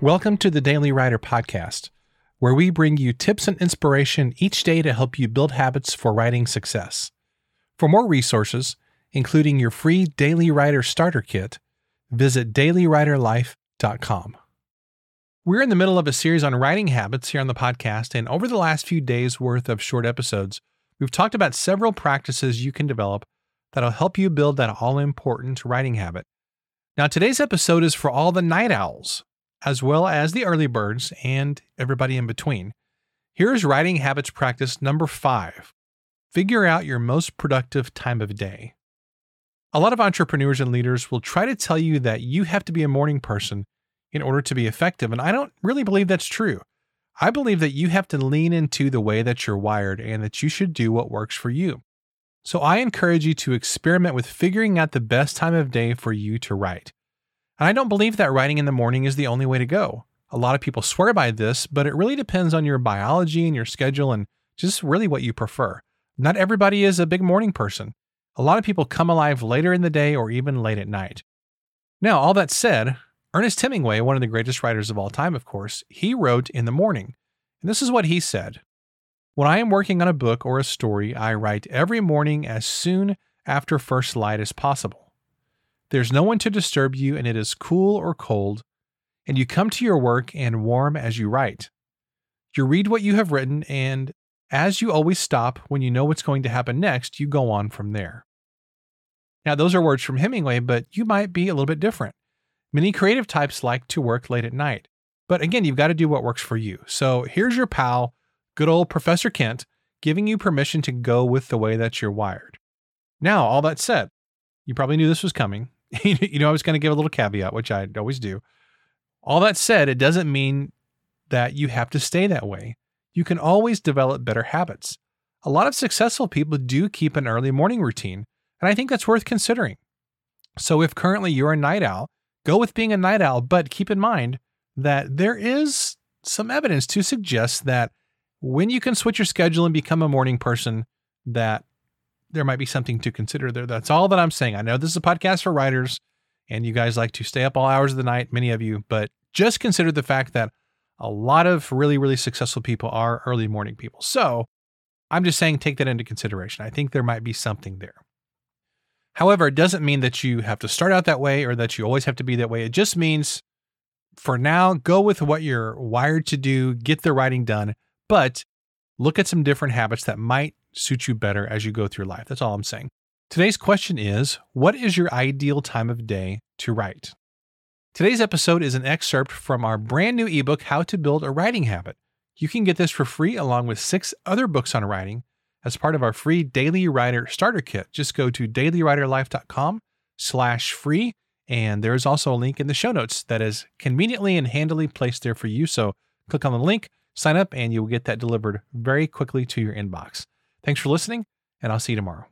Welcome to the Daily Writer Podcast, where we bring you tips and inspiration each day to help you build habits for writing success. For more resources, including your free Daily Writer Starter Kit, visit dailywriterlife.com. We're in the middle of a series on writing habits here on the podcast, and over the last few days' worth of short episodes, we've talked about several practices you can develop that'll help you build that all important writing habit. Now, today's episode is for all the night owls as well as the early birds and everybody in between. Here's writing habits practice number five figure out your most productive time of day. A lot of entrepreneurs and leaders will try to tell you that you have to be a morning person in order to be effective, and I don't really believe that's true. I believe that you have to lean into the way that you're wired and that you should do what works for you. So I encourage you to experiment with figuring out the best time of day for you to write. And I don't believe that writing in the morning is the only way to go. A lot of people swear by this, but it really depends on your biology and your schedule and just really what you prefer. Not everybody is a big morning person. A lot of people come alive later in the day or even late at night. Now, all that said, Ernest Hemingway, one of the greatest writers of all time, of course, he wrote in the morning. And this is what he said When I am working on a book or a story, I write every morning as soon after first light as possible. There's no one to disturb you, and it is cool or cold, and you come to your work and warm as you write. You read what you have written, and as you always stop when you know what's going to happen next, you go on from there. Now, those are words from Hemingway, but you might be a little bit different. Many creative types like to work late at night. But again, you've got to do what works for you. So here's your pal, good old Professor Kent, giving you permission to go with the way that you're wired. Now, all that said, you probably knew this was coming. you know, I was going to give a little caveat, which I always do. All that said, it doesn't mean that you have to stay that way. You can always develop better habits. A lot of successful people do keep an early morning routine, and I think that's worth considering. So, if currently you're a night owl, go with being a night owl, but keep in mind that there is some evidence to suggest that when you can switch your schedule and become a morning person, that there might be something to consider there. That's all that I'm saying. I know this is a podcast for writers and you guys like to stay up all hours of the night, many of you, but just consider the fact that a lot of really, really successful people are early morning people. So I'm just saying take that into consideration. I think there might be something there. However, it doesn't mean that you have to start out that way or that you always have to be that way. It just means for now, go with what you're wired to do, get the writing done, but look at some different habits that might suit you better as you go through life. That's all I'm saying. Today's question is What is your ideal time of day to write? Today's episode is an excerpt from our brand new ebook, How to Build a Writing Habit. You can get this for free along with six other books on writing as part of our free Daily Writer Starter Kit. Just go to dailywriterlife.com slash free. And there is also a link in the show notes that is conveniently and handily placed there for you. So click on the link, sign up, and you will get that delivered very quickly to your inbox. Thanks for listening, and I'll see you tomorrow.